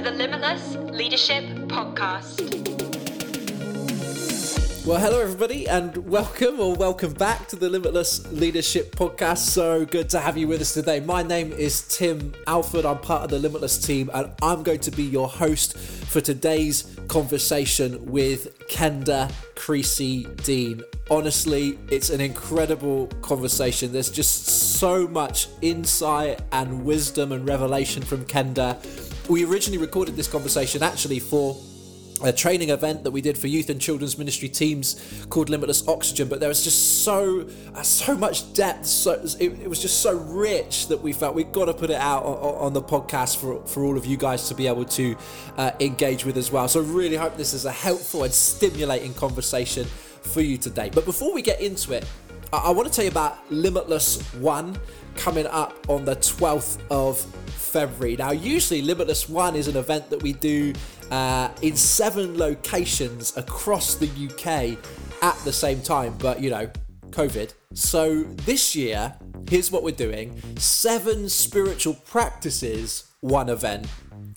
to the Limitless Leadership Podcast. Well, hello, everybody, and welcome or welcome back to the Limitless Leadership Podcast. So good to have you with us today. My name is Tim Alford. I'm part of the Limitless team, and I'm going to be your host for today's conversation with Kenda Creasy Dean. Honestly, it's an incredible conversation. There's just so much insight and wisdom and revelation from Kenda. We originally recorded this conversation actually for a training event that we did for youth and children's ministry teams called Limitless Oxygen. But there was just so uh, so much depth. So it, it, was just so rich that we felt we've got to put it out on, on the podcast for for all of you guys to be able to uh, engage with as well. So I really hope this is a helpful and stimulating conversation for you today. But before we get into it, I, I want to tell you about Limitless One coming up on the 12th of February. Now, usually Limitless One is an event that we do uh, in seven locations across the UK at the same time, but you know, COVID. So this year, here's what we're doing seven spiritual practices, one event,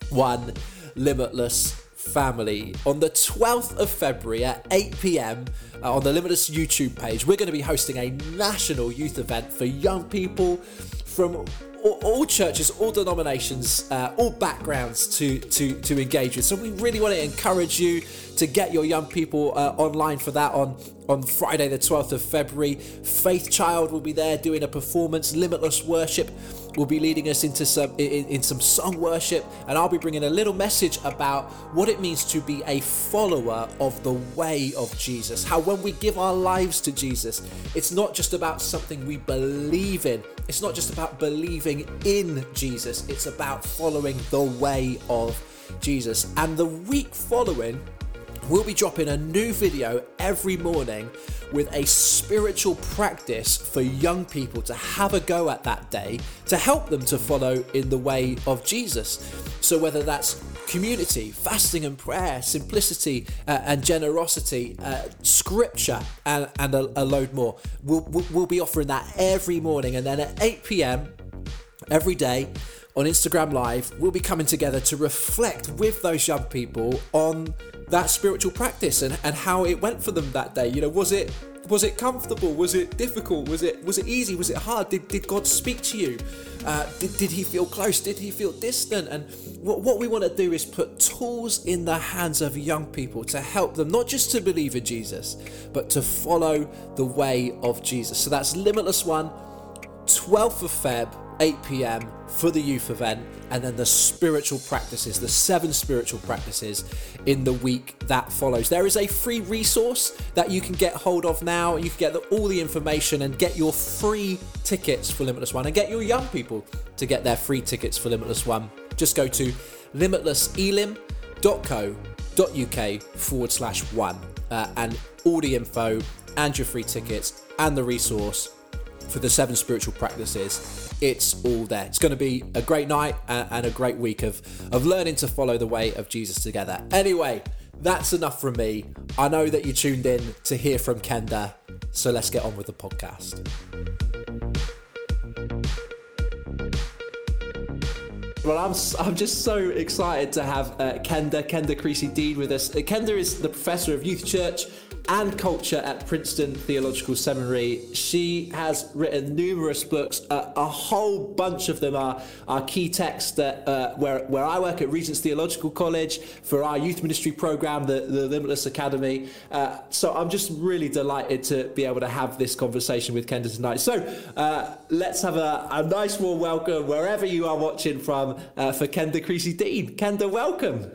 one limitless family. On the 12th of February at 8 pm uh, on the Limitless YouTube page, we're going to be hosting a national youth event for young people from all, churches, all denominations, uh, all backgrounds to, to, to engage with. So we really want to encourage you to get your young people uh, online for that on on Friday the 12th of February. Faith Child will be there doing a performance. Limitless Worship will be leading us into some in, in, some song worship, and I'll be bringing a little message about what it means to be a follower of the way of Jesus. How when we give our lives to Jesus, it's not just about something we believe in. It's not just about believing in Jesus. It's about following the way of Jesus. And the week following We'll be dropping a new video every morning with a spiritual practice for young people to have a go at that day to help them to follow in the way of Jesus. So, whether that's community, fasting and prayer, simplicity uh, and generosity, uh, scripture, and, and a, a load more, we'll, we'll be offering that every morning. And then at 8 pm every day, on Instagram Live, we'll be coming together to reflect with those young people on that spiritual practice and, and how it went for them that day. You know, was it was it comfortable? Was it difficult? Was it was it easy? Was it hard? Did, did God speak to you? Uh, did, did he feel close? Did he feel distant? And what, what we want to do is put tools in the hands of young people to help them not just to believe in Jesus, but to follow the way of Jesus. So that's Limitless One, 12th of Feb, 8 pm for the youth event, and then the spiritual practices, the seven spiritual practices in the week that follows. There is a free resource that you can get hold of now. You can get the, all the information and get your free tickets for Limitless One and get your young people to get their free tickets for Limitless One. Just go to limitlesselim.co.uk forward slash one uh, and all the info and your free tickets and the resource for the seven spiritual practices. It's all there. It's going to be a great night and a great week of, of learning to follow the way of Jesus together. Anyway, that's enough from me. I know that you tuned in to hear from Kenda, so let's get on with the podcast. Well, I'm, I'm just so excited to have uh, Kenda, Kenda Creasy Dean with us. Uh, Kenda is the professor of youth church and culture at Princeton Theological Seminary. She has written numerous books. Uh, a whole bunch of them are, are key texts that uh, where, where I work at Regent's Theological College for our youth ministry program, the, the Limitless Academy. Uh, so I'm just really delighted to be able to have this conversation with Kendra tonight. So uh, let's have a, a, nice warm welcome wherever you are watching from uh, for Kendra Creasy Dean. Kenda, welcome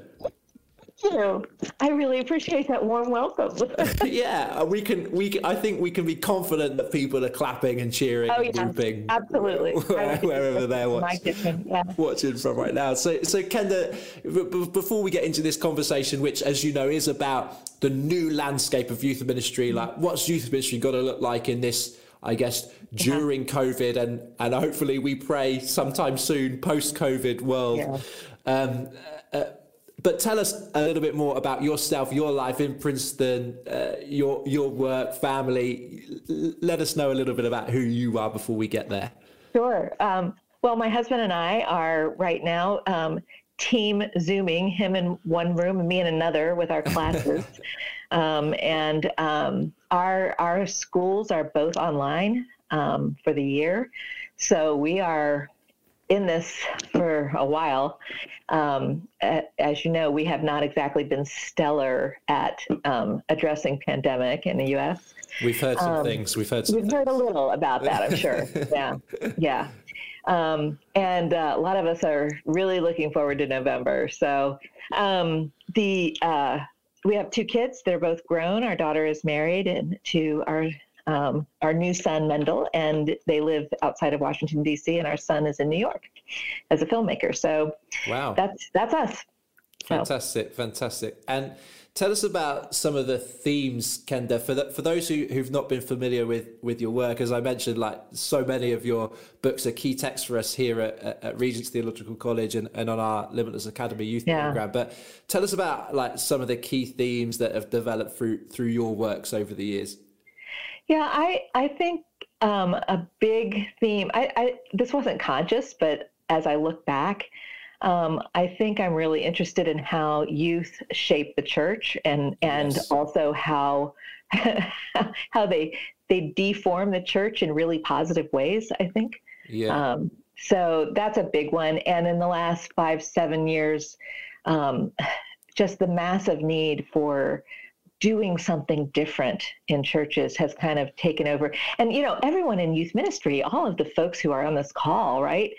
you. I really appreciate that warm welcome. yeah, we can. We I think we can be confident that people are clapping and cheering oh, yeah, and whooping. Absolutely, wherever they're watching, yeah. watching from right now. So, so Kenda, b- before we get into this conversation, which, as you know, is about the new landscape of youth ministry, like what's youth ministry got to look like in this. I guess during yeah. COVID and and hopefully we pray sometime soon post COVID world. Yeah. Um, uh, but tell us a little bit more about yourself, your life in Princeton, uh, your your work, family. let us know a little bit about who you are before we get there. Sure. Um, well, my husband and I are right now um, team zooming, him in one room and me in another with our classes. um, and um, our our schools are both online um, for the year, so we are in this for a while. Um, as you know, we have not exactly been stellar at um, addressing pandemic in the U.S. We've heard some um, things. We've heard. Some we've things. heard a little about that. I'm sure. yeah, yeah. Um, and uh, a lot of us are really looking forward to November. So um, the uh, we have two kids. They're both grown. Our daughter is married, and to our um, our new son Mendel, and they live outside of Washington D.C. And our son is in New York as a filmmaker. So wow, that's that's us. Fantastic, so. fantastic. And tell us about some of the themes, Kenda, for the, for those who, who've not been familiar with with your work. As I mentioned, like so many of your books are key texts for us here at, at Regents Theological College and, and on our Limitless Academy Youth yeah. Program. But tell us about like some of the key themes that have developed through through your works over the years. Yeah, I I think um, a big theme. I, I this wasn't conscious, but as I look back, um, I think I'm really interested in how youth shape the church and and yes. also how how they they deform the church in really positive ways. I think. Yeah. Um, so that's a big one. And in the last five seven years, um, just the massive need for doing something different in churches has kind of taken over. And you know, everyone in youth ministry, all of the folks who are on this call, right?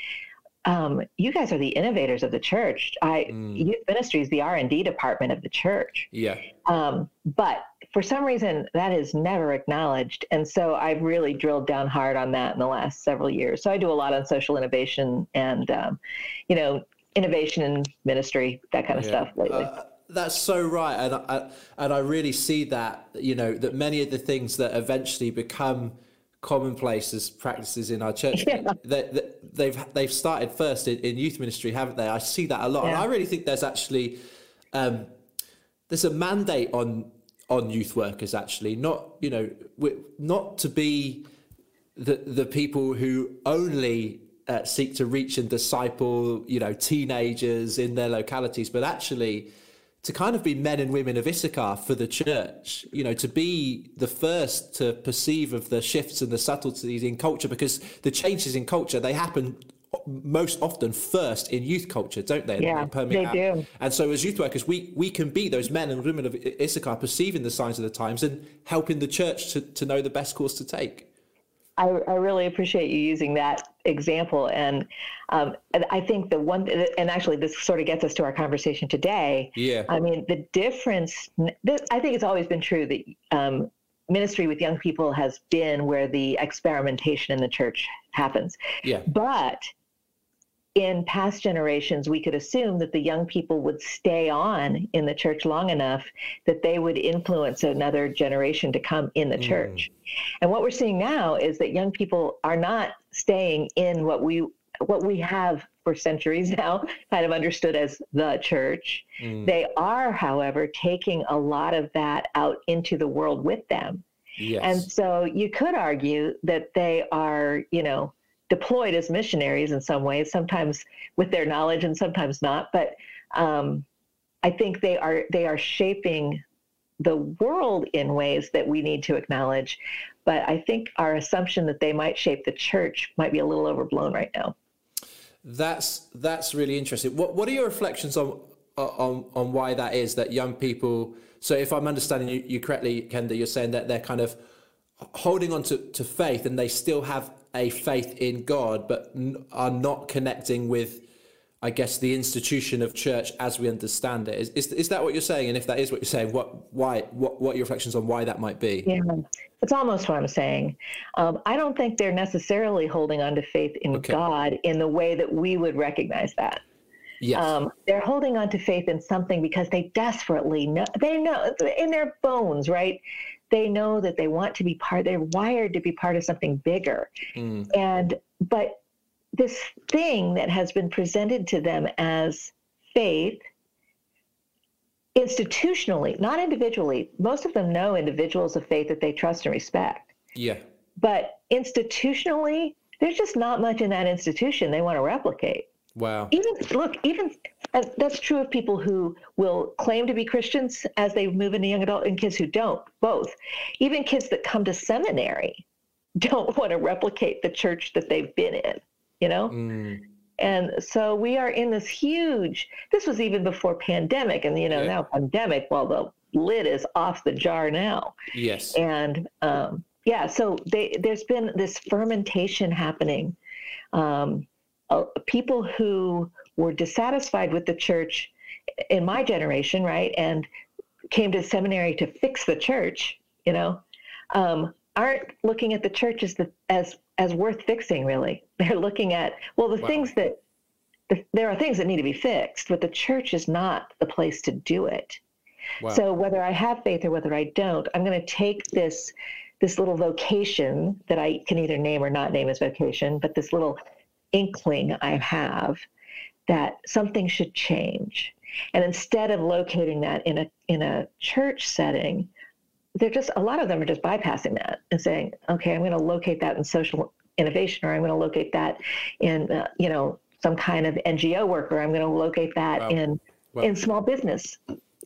Um, you guys are the innovators of the church. I mm. youth ministry is the R and D department of the church. Yeah. Um, but for some reason, that is never acknowledged, and so I've really drilled down hard on that in the last several years. So I do a lot on social innovation and, um, you know, innovation in ministry, that kind of yeah. stuff lately. Uh, that's so right, and I, and I really see that you know that many of the things that eventually become commonplace as practices in our church, yeah. they, they, they've they've started first in, in, youth ministry, haven't they? I see that a lot, yeah. and I really think there's actually um, there's a mandate on on youth workers actually, not you know not to be the the people who only uh, seek to reach and disciple you know teenagers in their localities, but actually to kind of be men and women of Issachar for the church, you know, to be the first to perceive of the shifts and the subtleties in culture, because the changes in culture, they happen most often first in youth culture, don't they? Yeah, they, they do. And so as youth workers, we, we can be those men and women of Issachar perceiving the signs of the times and helping the church to, to know the best course to take. I, I really appreciate you using that example. And, um, and I think the one, and actually this sort of gets us to our conversation today. Yeah. I mean, the difference, this, I think it's always been true that um, ministry with young people has been where the experimentation in the church happens. Yeah. But in past generations, we could assume that the young people would stay on in the church long enough that they would influence another generation to come in the mm. church. And what we're seeing now is that young people are not staying in what we what we have for centuries now kind of understood as the church. Mm. They are, however, taking a lot of that out into the world with them. Yes. And so you could argue that they are, you know, deployed as missionaries in some ways, sometimes with their knowledge and sometimes not. But um, I think they are they are shaping the world in ways that we need to acknowledge. But I think our assumption that they might shape the church might be a little overblown right now. That's that's really interesting. What what are your reflections on on on why that is that young people? So if I'm understanding you, you correctly, Kenda, you're saying that they're kind of holding on to, to faith and they still have a faith in God, but n- are not connecting with, I guess, the institution of church as we understand it. Is, is, is that what you're saying? And if that is what you're saying, what why what what are your reflections on why that might be? Yeah, it's almost what I'm saying. Um, I don't think they're necessarily holding on to faith in okay. God in the way that we would recognize that. Yes. Um, they're holding on to faith in something because they desperately know they know in their bones, right? They know that they want to be part they're wired to be part of something bigger. Mm. and but this thing that has been presented to them as faith institutionally not individually most of them know individuals of faith that they trust and respect. Yeah. But institutionally there's just not much in that institution they want to replicate Wow. Even look, even uh, that's true of people who will claim to be Christians as they move into young adult, and kids who don't. Both, even kids that come to seminary, don't want to replicate the church that they've been in. You know. Mm. And so we are in this huge. This was even before pandemic, and you know Yeah. now pandemic. Well, the lid is off the jar now. Yes. and um, yeah, so they, there's been this fermentation happening. Um, uh, people who were dissatisfied with the church in my generation, right, and came to seminary to fix the church, you know, um, aren't looking at the church as the as as worth fixing. Really, they're looking at well the Wow. things that the, there are things that need to be fixed, but the church is not the place to do it. Wow. So whether I have faith or whether I don't, I'm going to take this this little vocation that I can either name or not name as vocation, but this little inkling I have that something should change. And instead of locating that in a in a church setting, they're just a lot of them are just bypassing that and saying, okay, I'm going to locate that in social innovation, or I'm going to locate that in uh, you know some kind of NGO work, or I'm going to locate that Wow. in Wow. in small business.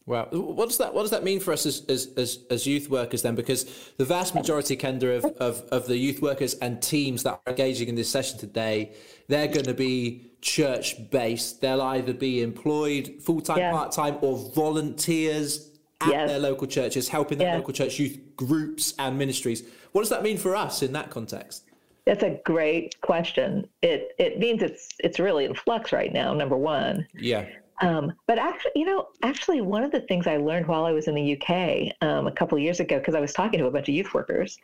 Wow. What does that What does that mean for us as as, as, as youth workers then? Because the vast majority, Kendra, of, of, of the youth workers and teams that are engaging in this session today, they're going to be church based. They'll either be employed full time, Yeah. part time, or volunteers at Yes. their local churches, helping their Yeah. local church youth groups and ministries. What does that mean for us in that context? That's a great question. It it means it's it's really in flux right now. Number one, Yeah. Um, but actually, you know, actually, one of the things I learned while I was in the UK um, a couple of years ago, because I was talking to a bunch of youth workers,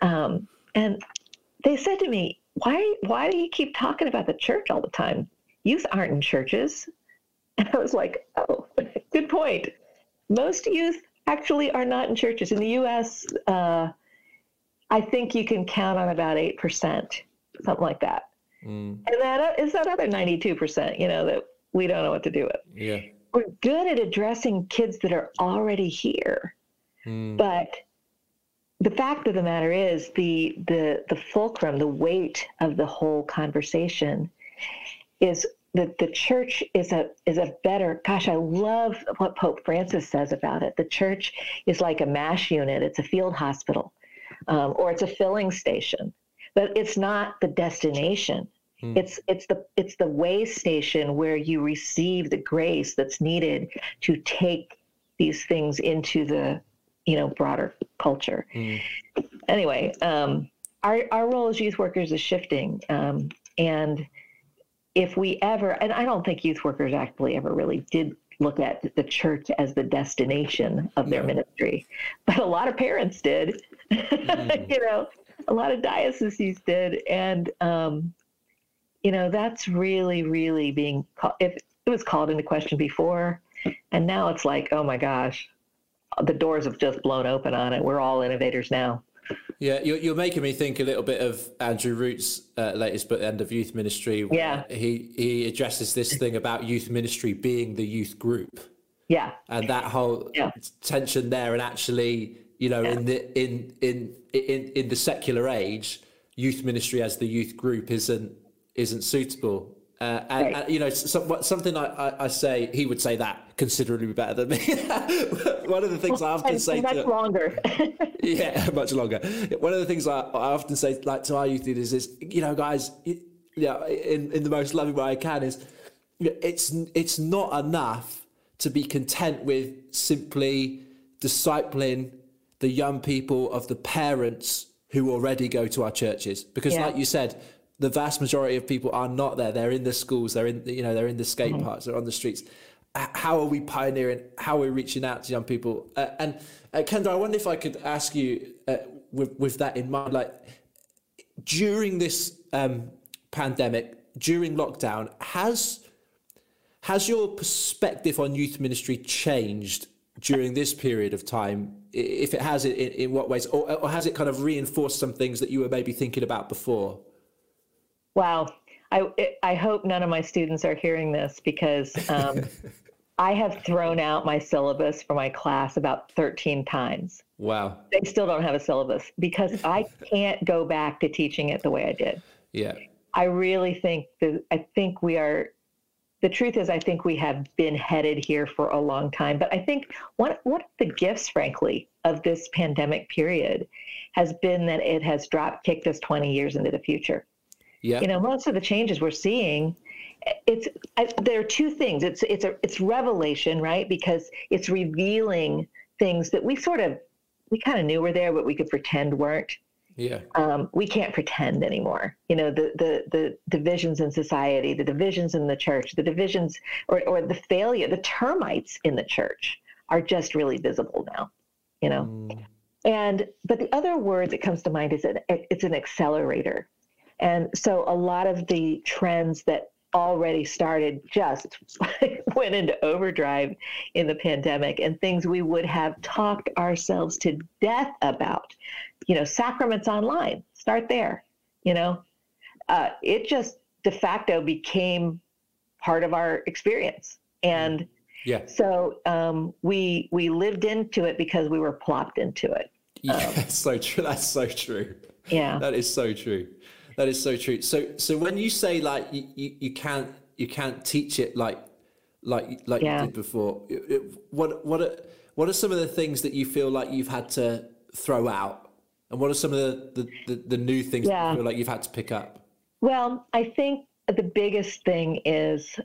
um, and they said to me, "Why why do you keep talking about the church all the time? Youth aren't in churches." And I was like, "Oh, good point. Most youth actually are not in churches in the U.S." Uh, I think you can count on about eight percent, something like that. Mm, And that is that other ninety-two percent, you know, that we don't know what to do with. yeah. We're good at addressing kids that are already here, Mm, but the fact of the matter is the the the fulcrum, the weight of the whole conversation is that the church is a is a better gosh i love what pope francis says about it the church is like a mash unit it's a field hospital um, or it's a filling station but it's not the destination Hmm. it's it's the it's the way station where you receive the grace that's needed to take these things into the you know broader culture mm, anyway, um, our our role as youth workers is shifting, um, and if we ever, and I don't think youth workers actually ever really did look at the church as the destination of their No. ministry, but a lot of parents did. Mm. you know, a lot of dioceses did, and um, you know that's really, really being called. If it was called into question before, and now it's like, oh my gosh, the doors have just blown open on it. We're all innovators now. Yeah, you're, you're making me think a little bit of Andrew Root's uh, latest book, End of Youth Ministry. where Yeah. He, he addresses this thing about youth ministry being the youth group Yeah, and that whole Yeah. tension there. And actually, you know, in the in, in in in the secular age, youth ministry as the youth group isn't isn't suitable. Uh, and, Right. and, you know, so, what- something I, I, I say, he would say that considerably better than me. One of the things I often and, say and much longer. yeah, much longer. One of the things I, I often say, like to our youth leaders, is you know, guys, you, yeah, in in the most loving way I can, is you know, it's it's not enough to be content with simply discipling the young people of the parents who already go to our churches, because Yeah. like you said. The vast majority of people are not there. They're in the schools. They're in, you know, they're in the skate Mm-hmm. parks. They're on the streets. How are we pioneering? How are we reaching out to young people? Uh, and uh, Kendra, I wonder if I could ask you, uh, with with that in mind, like during this um, pandemic, during lockdown, has has your perspective on youth ministry changed during this period of time? If it has, in, in what ways, or, or has it kind of reinforced some things that you were maybe thinking about before? Wow. I I hope none of my students are hearing this because um, I have thrown out my syllabus for my class about 13 times. Wow. They still don't have a syllabus because I can't go back to teaching it the way I did. Yeah. I really think that I think we are the truth is, I think we have been headed here for a long time. But I think one, one of the gifts, frankly, of this pandemic period has been that it has drop kicked us 20 years into the future. Yeah. You know, most of the changes we're seeing, it's I, there are two things. It's it's a it's revelation, right? Because it's revealing things that we sort of we kind of knew were there, but we could pretend weren't. Yeah. Um, we can't pretend anymore. You know, the, the the divisions in society, the divisions in the church, the divisions or, or the failure, the termites in the church are just really visible now. You know, Mm. and but the other word that comes to mind is an it's an accelerator, and so a lot of the trends that already started just went into overdrive in the pandemic and things we would have talked ourselves to death about you know sacraments online start there you know uh, it just de facto became part of our experience and Yeah. so um, we we lived into it because we were plopped into it Yeah. That's so true. That's so true. yeah That is so true. That is so true. So so when you say like you, you, you can't you can't teach it like like like Yeah. you did before, it- it- what what are, what are some of the things that you feel like you've had to throw out, and what are some of the the, the, the new things that Yeah. you feel like you've had to pick up? Well, I think the biggest thing is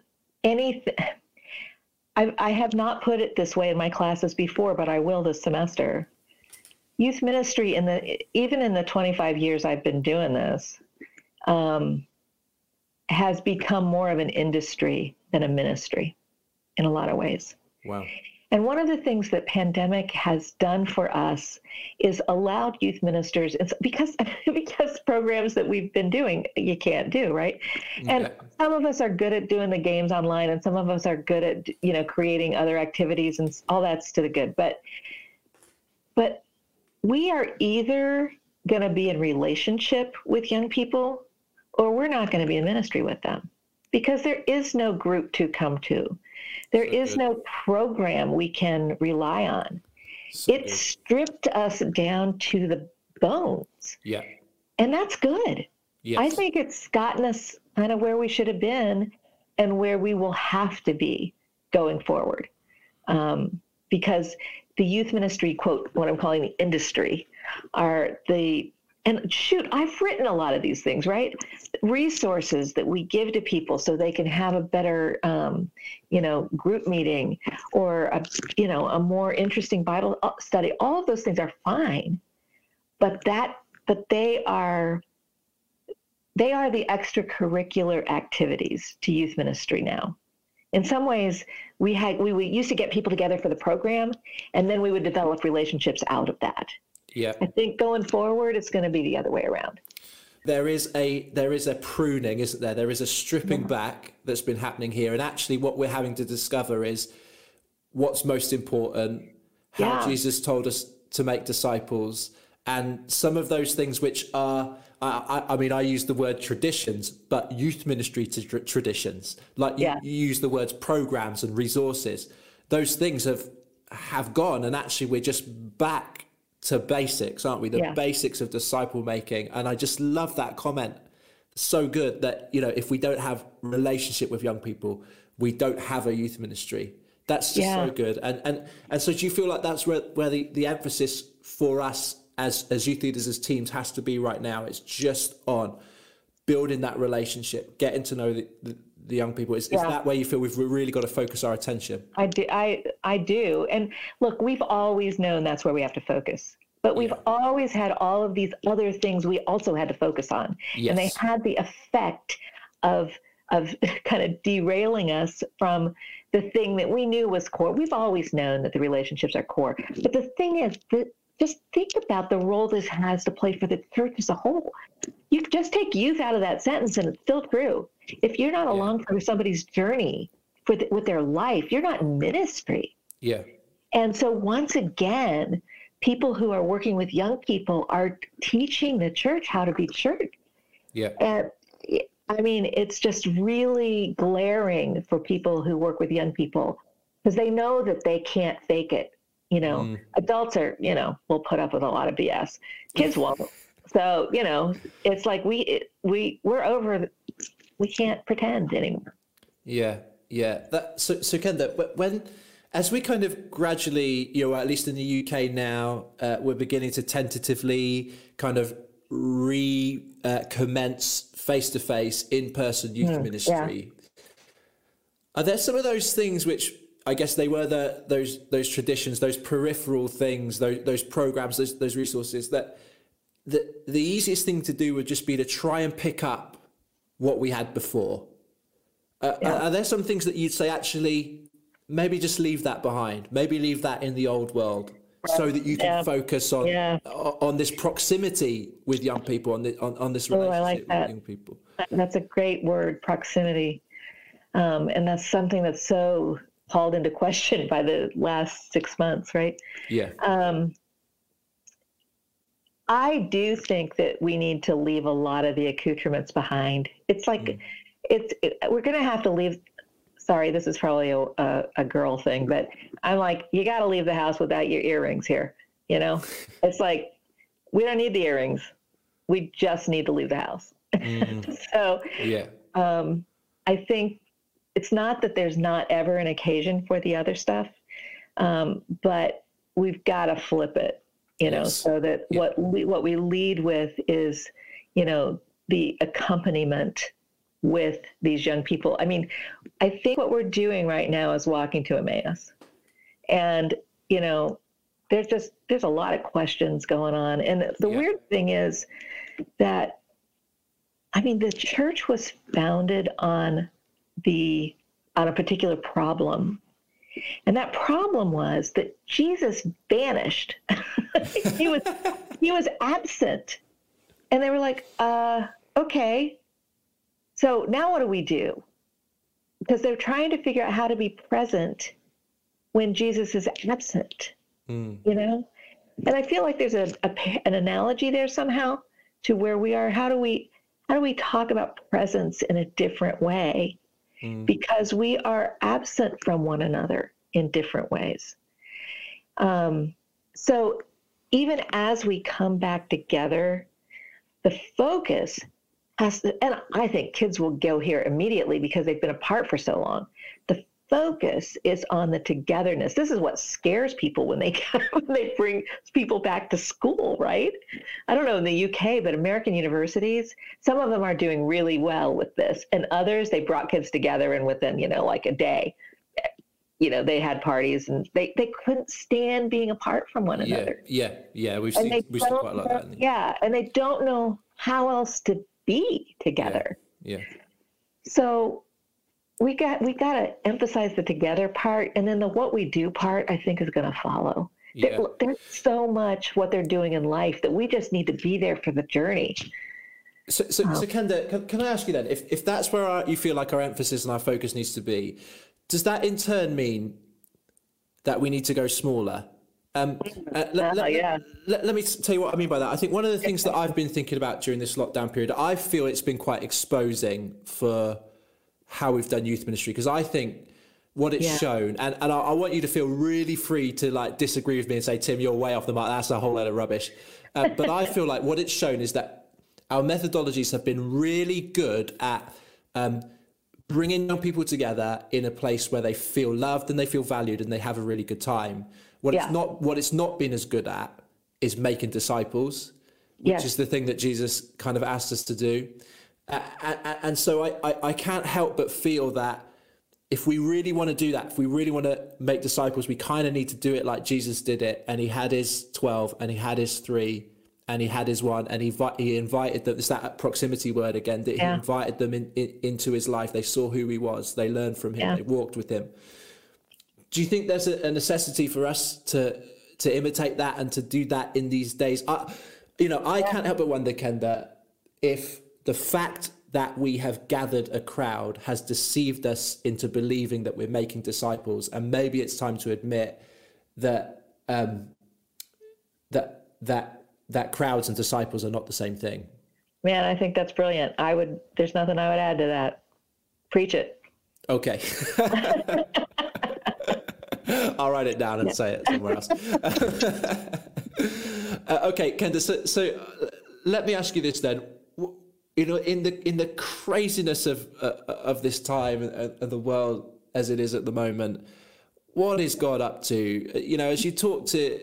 anything. I, I have not put it this way in my classes before, but I will this semester. Youth ministry in the even in the 25 years I've been doing this um, has become more of an industry than a ministry in a lot of ways. Wow. And one of the things that pandemic has done for us is allowed youth ministers because because programs that we've been doing you can't do, right? And Okay. some of us are good at doing the games online and some of us are good at you know creating other activities and all that's to the good. But but we are either going to be in relationship with young people or we're not going to be in ministry with them because there is no group to come to. There So is good. no program we can rely on. So It good. stripped us down to the bones, yeah. and that's good. Yes. I think it's gotten us kind of where we should have been and where we will have to be going forward. Um, because the youth ministry, quote, what I'm calling the industry, are the, and shoot, I've written a lot of these things, right? Resources that we give to people so they can have a better, um, you know, group meeting or, a, you know, a more interesting Bible uh, study. All of those things are fine, but that, but they are, they are the extracurricular activities to youth ministry now. In some ways, we had we, we used to get people together for the program, and then we would develop relationships out of that. Yeah. I think going forward, it's going to be the other way around. there is a there is a pruning isn't there there is a stripping back that's been happening here and actually what we're having to discover is what's most important how Yeah. jesus told us to make disciples and some of those things which are I, I, mean i use the word traditions but youth ministry to tr- traditions like you, Yeah. you use the words programs and resources those things have have gone and actually we're just back to basics aren't we? The Yeah. basics of disciple making. And i just love that comment. So good that you know if we don't have relationship with young people we don't have a youth ministry. That's just Yeah. so good. And and and so do you feel like that's where where the, the emphasis for us as as youth leaders as teams has to be right now? It's just on building that relationship getting to know the, the, the young people is, is that where you feel we've really got to focus our attention I do. I I do. And look, we've always known that's where we have to focus. But we've Yeah. always had all of these other things we also had to focus on, and they had the effect of of kind of derailing us from the thing that we knew was core. We've always known that the relationships are core, but the thing is that just think about the role this has to play for the church as a whole. You just take youth out of that sentence, and it's still true. If you're not along for somebody's journey with with their life, you're not in ministry. yeah And so once again, people who are working with young people are teaching the church how to be church. yeah And I mean, it's just really glaring for people who work with young people because they know that they can't fake it. You know, Mm. adults are, you know, will put up with a lot of BS. Kids won't. So, you know, it's like we we we're over we can't pretend anymore. Yeah, Yeah. That, so, so Kenda, when as we kind of gradually, you know, at least in the UK now, uh, we're beginning to tentatively kind of recommence face to face, in person youth mm, ministry. Yeah. Are there some of those things which I guess they were the those those traditions, those peripheral things, those those programs, those those resources that the the easiest thing to do would just be to try and pick up what we had before. Uh, yeah. Are there some things that you'd say actually maybe just leave that behind? Maybe leave that in the old world so that you can yeah. focus on yeah. on this proximity with young people, on the, on, on this relationship oh, I like that. with young people. That's a great word, proximity, um, and that's something that's so called into question by the last six months, right? Yeah. Um, I do think that we need to leave a lot of the accoutrements behind. It's like mm. it's it, we're going to have to leave sorry, this is probably a, a, a girl thing, but I'm like, you got to leave the house without your earrings here. You know, it's like, we don't need the earrings. We just need to leave the house. Mm. so, yeah. Um, I think it's not that there's not ever an occasion for the other stuff, um, but we've got to flip it, you know, yes. so that yeah. what we, what we lead with is, you know, the accompaniment with these young people. I mean, I think what we're doing right now is walking to Emmaus. And, you know, there's just there's a lot of questions going on. And the yeah. weird thing is that I mean the church was founded on the on a particular problem. And that problem was that Jesus vanished. he was he was absent. And they were like, uh, okay, so now what do we do? Because they're trying to figure out how to be present when Jesus is absent, mm. you know? And I feel like there's a, a, an analogy there somehow to where we are. How do we how do we talk about presence in a different way? Mm. Because we are absent from one another in different ways. Um, so even as we come back together, the focus has to, and I think kids will go here immediately because they've been apart for so long. The focus is on the togetherness. This is what scares people when they when they bring people back to school, right? I don't know in the UK, but American universities, some of them are doing really well with this, and others they brought kids together and within you know like a day, you know they had parties and they they couldn't stand being apart from one another. Yeah, yeah, yeah. We've seen we've seen quite a lot of that. Yeah, and they don't know how else to be together. Yeah. yeah. So we got we got to emphasize the together part, and then the what we do part. I think is going to follow. Yeah. There, there's so much what they're doing in life that we just need to be there for the journey. So, so, um, so Kenda, can, can, I ask you then, if, if that's where our, you feel like our emphasis and our focus needs to be, does that in turn mean that we need to go smaller? Um, uh, let, uh, yeah. let, let, me tell you what I mean by that. I think one of the things that I've been thinking about during this lockdown period, I feel it's been quite exposing for how we've done youth ministry because I think what it's yeah. shown, and, and I, I, want you to feel really free to like disagree with me and say, Tim, you're way off the mark. That's a whole lot of rubbish. Uh, but I feel like what it's shown is that our methodologies have been really good at um, bringing young people together in a place where they feel loved and they feel valued and they have a really good time. What yeah. it's not what it's not been as good at is making disciples, which yes. is the thing that Jesus kind of asked us to do. And, so I, I, I can't help but feel that if we really want to do that, if we really want to make disciples, we kind of need to do it like Jesus did it. And he had his 12 and he had his three and he had his one and he, he invited them. It's that proximity word again that yeah. he invited them in, in, into his life. They saw who he was. They learned from him. Yeah. They walked with him do you think there's a, a, necessity for us to to imitate that and to do that in these days? I, you know, I can't help but wonder, Kenda, if the fact that we have gathered a crowd has deceived us into believing that we're making disciples, and maybe it's time to admit that um, that that that crowds and disciples are not the same thing. Man, I think that's brilliant. I would. There's nothing I would add to that. Preach it. Okay. I'll write it down and yeah. say it somewhere else. uh, okay, Kenda. So, so uh, let me ask you this then. You know, in the in the craziness of uh, of this time and, and, the world as it is at the moment, what is God up to? You know, as you talk to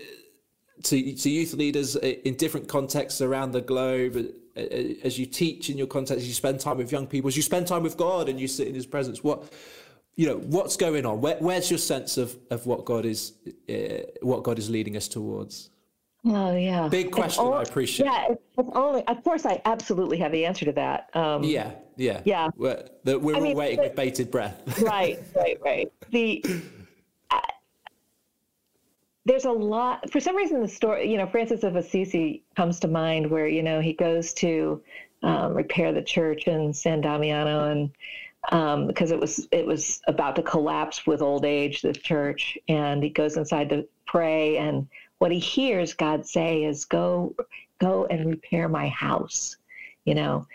to, to youth leaders in different contexts around the globe, uh, as you teach in your context, you spend time with young people, as you spend time with God and you sit in His presence. What you know, what's going on? Where, where's your sense of, of what God is uh, what God is leading us towards? Oh yeah, big question. I appreciate. Yeah, it's, it's only. Of course, I absolutely have the answer to that. Um, yeah, yeah, yeah. We're, the, we're all mean, waiting but, with bated breath. right, right, right. The uh, there's a lot. For some reason, the story. You know, Francis of Assisi comes to mind, where you know he goes to um, repair the church in San Damiano, and um, because it was it was about to collapse with old age, the church, and he goes inside to pray and what he hears God say is, "Go, go and repair my house," you know,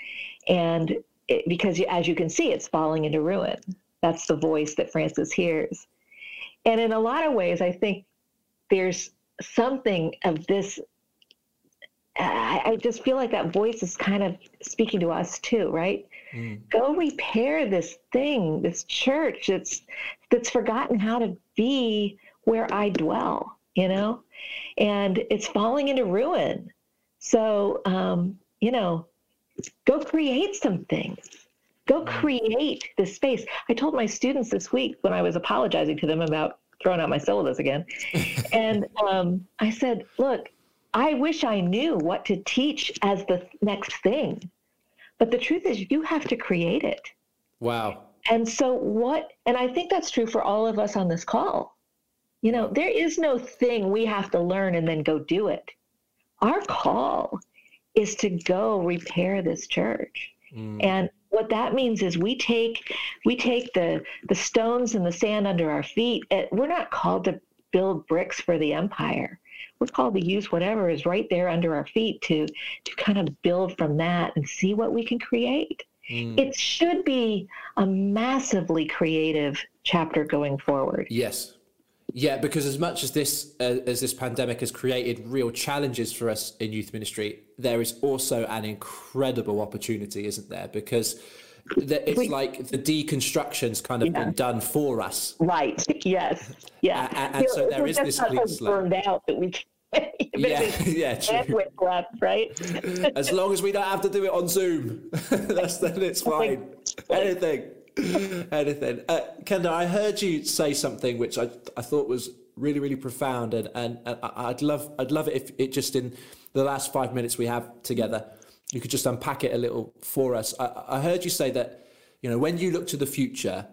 and it, because as you can see, it's falling into ruin. That's the voice that Francis hears, and in a lot of ways, I think there's something of this. I, I just feel like that voice is kind of speaking to us too, right? Mm. Go repair this thing, this church that's that's forgotten how to be where I dwell, you know? And it's falling into ruin. So, um, you know, go create something. Go create this space. I told my students this week when I was apologizing to them about throwing out my syllabus again. and um, I said, look, I wish I knew what to teach as the next thing. But the truth is, you have to create it. Wow. And so, what, and I think that's true for all of us on this call. You know, there is no thing we have to learn and then go do it. Our call is to go repair this church. Mm. And what that means is we take we take the the stones and the sand under our feet. We're not called to build bricks for the empire. We're called to use whatever is right there under our feet to to kind of build from that and see what we can create. Mm. It should be a massively creative chapter going forward. Yes. Yeah, because as much as this uh, as this pandemic has created real challenges for us in youth ministry, there is also an incredible opportunity, isn't there? Because it's we, like the deconstruction's kind of yeah. been done for us. Right. Yes. Yeah. And, and so there is this clean slate. Burned out that we. yeah, yeah, true. left, right? as long as we don't have to do it on Zoom, that's then it's fine. Anything. anything. Uh, I heard you say something which I, I thought was really, really profound, and, and, and I'd love I'd love it if it just in the last five minutes we have together, you could just unpack it a little for us. I, I heard you say that you know when you look to the future,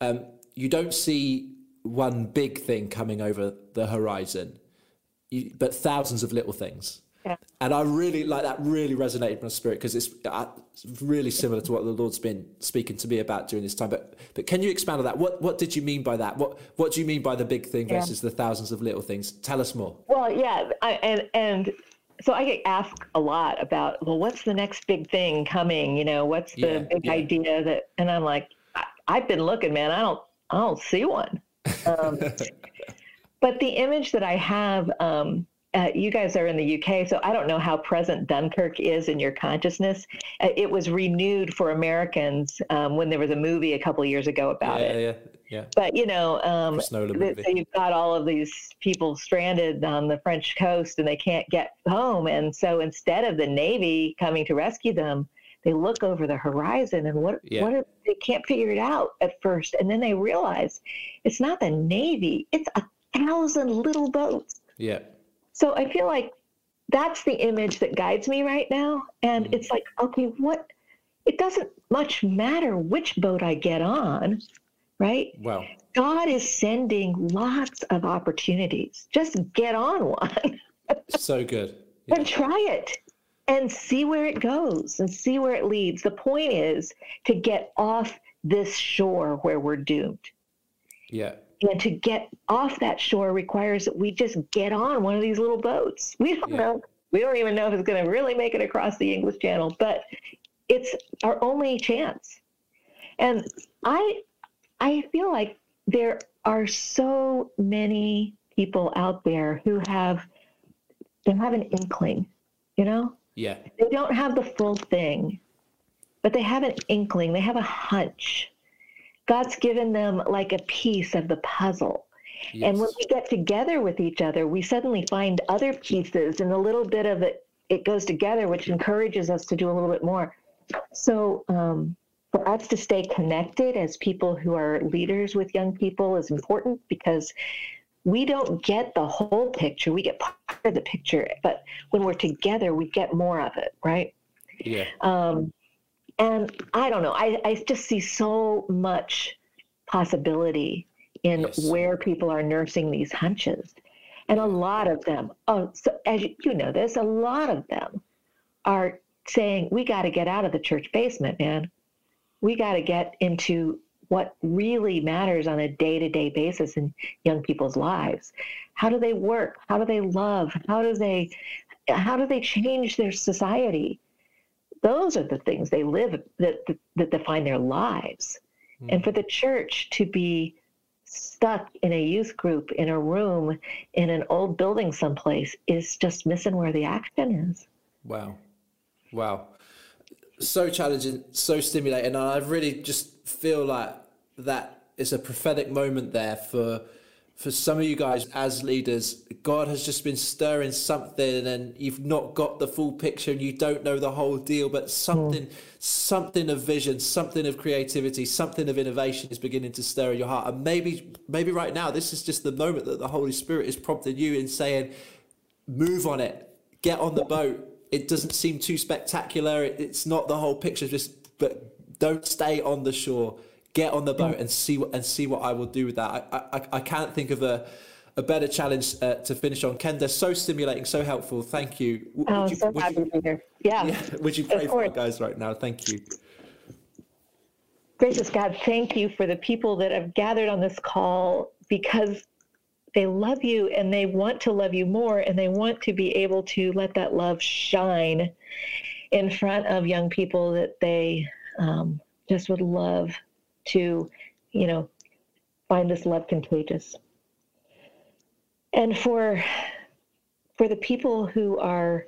um, you don't see one big thing coming over the horizon, you, but thousands of little things. Yeah. And I really like that. Really resonated with my spirit because it's, uh, it's really similar to what the Lord's been speaking to me about during this time. But but can you expand on that? What what did you mean by that? What what do you mean by the big thing yeah. versus the thousands of little things? Tell us more. Well, yeah, I, and and so I get asked a lot about well, what's the next big thing coming? You know, what's the yeah, big yeah. idea that? And I'm like, I, have been looking, man. I don't I don't see one. Um, but the image that I have. Um, uh, you guys are in the UK, so I don't know how present Dunkirk is in your consciousness. Uh, it was renewed for Americans um, when there was a movie a couple years ago about yeah, it. Yeah, yeah, yeah. But you know, um, so you've got all of these people stranded on the French coast and they can't get home, and so instead of the Navy coming to rescue them, they look over the horizon and what yeah. what are, they can't figure it out at first, and then they realize it's not the Navy; it's a thousand little boats. Yeah so I feel like that's the image that guides me right now. And mm-hmm. it's like, okay, what? It doesn't much matter which boat I get on, right? Well, God is sending lots of opportunities. Just get on one. so good. Yeah. And try it and see where it goes and see where it leads. The point is to get off this shore where we're doomed. Yeah. And to get off that shore requires that we just get on one of these little boats. We don't yeah. know. We don't even know if it's going to really make it across the English Channel, but it's our only chance. And I, I feel like there are so many people out there who have, they have an inkling, you know. Yeah. They don't have the full thing, but they have an inkling. They have a hunch God's given them like a piece of the puzzle. Yes. And when we get together with each other, we suddenly find other pieces and a little bit of it it goes together, which encourages us to do a little bit more. So um, for us to stay connected as people who are leaders with young people is important because we don't get the whole picture. We get part of the picture, but when we're together, we get more of it, right? Yeah. Um, and I don't know. I, I just see so much possibility in yes. where people are nursing these hunches. And a lot of them, oh, so as you, you know this, a lot of them are saying, we got to get out of the church basement, man. We got to get into what really matters on a day to day basis in young people's lives. How do they work? How do they love? How do they how do they change their society? Those are the things they live that that, that define their lives. Mm. And for the church to be stuck in a youth group in a room in an old building someplace is just missing where the action is. Wow. Wow. So challenging, so stimulating. And I really just feel like that is a prophetic moment there for for some of you guys as leaders, God has just been stirring something and you've not got the full picture and you don't know the whole deal, but something, mm. something of vision, something of creativity, something of innovation is beginning to stir in your heart. And maybe, maybe right now, this is just the moment that the Holy Spirit is prompting you in saying, move on it, get on the boat. It doesn't seem too spectacular. It's not the whole picture, just, but don't stay on the shore get on the boat and see what and see what I will do with that. I I, I can't think of a a better challenge uh, to finish on. Ken, they're so stimulating, so helpful. Thank you. W- oh, you, so happy to be here. Yeah. yeah. Would you pray for our guys right now? Thank you. Gracious God, thank you for the people that have gathered on this call because they love you and they want to love you more and they want to be able to let that love shine in front of young people that they um, just would love to, you know, find this love contagious. And for for the people who are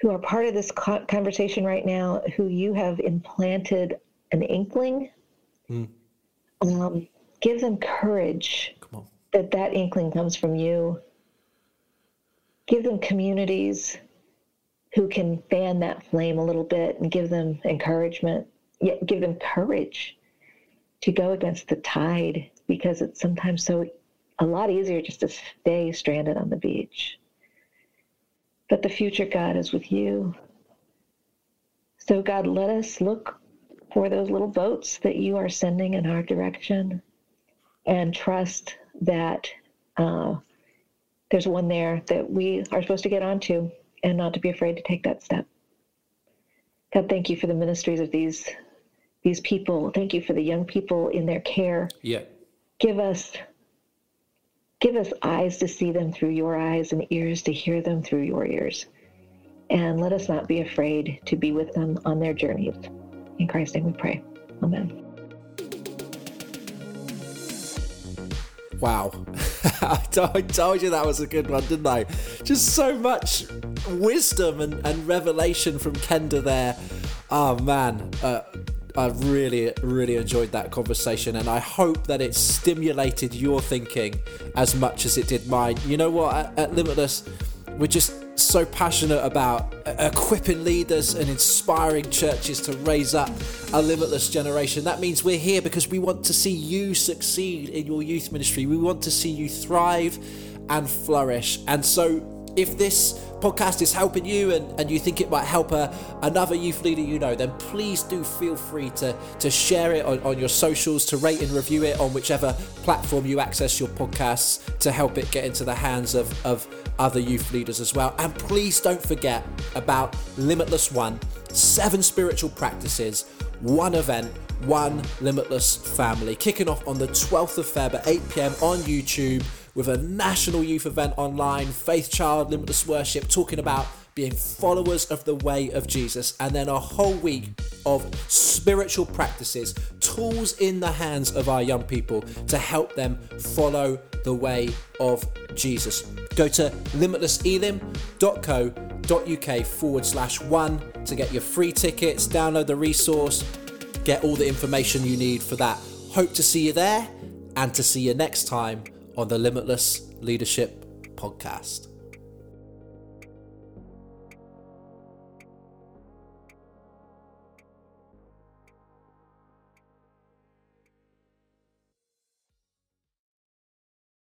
who are part of this conversation right now, who you have implanted an inkling, mm. um, give them courage that that inkling comes from you. Give them communities who can fan that flame a little bit and give them encouragement, yet give them courage to go against the tide because it's sometimes so a lot easier just to stay stranded on the beach. But the future, God, is with you. So, God, let us look for those little boats that you are sending in our direction and trust that uh, there's one there that we are supposed to get onto and not to be afraid to take that step. God, thank you for the ministries of these these people. Thank you for the young people in their care. Yeah. Give us give us eyes to see them through your eyes and ears to hear them through your ears. And let us not be afraid to be with them on their journeys. In Christ's name we pray. Amen. Wow. I told you that was a good one, didn't I? Just so much wisdom and, and revelation from Kenda there. Oh man, uh, I really, really enjoyed that conversation, and I hope that it stimulated your thinking as much as it did mine. You know what? At, at Limitless, we're just so passionate about equipping leaders and inspiring churches to raise up a limitless generation. That means we're here because we want to see you succeed in your youth ministry. We want to see you thrive and flourish. And so if this podcast is helping you and, and you think it might help a, another youth leader you know, then please do feel free to, to share it on, on your socials, to rate and review it on whichever platform you access your podcasts to help it get into the hands of, of other youth leaders as well. And please don't forget about Limitless One seven spiritual practices, one event, one limitless family, kicking off on the 12th of Feb at 8 pm on YouTube with a national youth event online, Faith Child, Limitless Worship, talking about being followers of the way of Jesus, and then a whole week of spiritual practices, tools in the hands of our young people to help them follow the way of Jesus. Go to limitlesselim.co.uk forward slash one to get your free tickets, download the resource, get all the information you need for that Hope to see you there and to see you next time on the Limitless Leadership Podcast.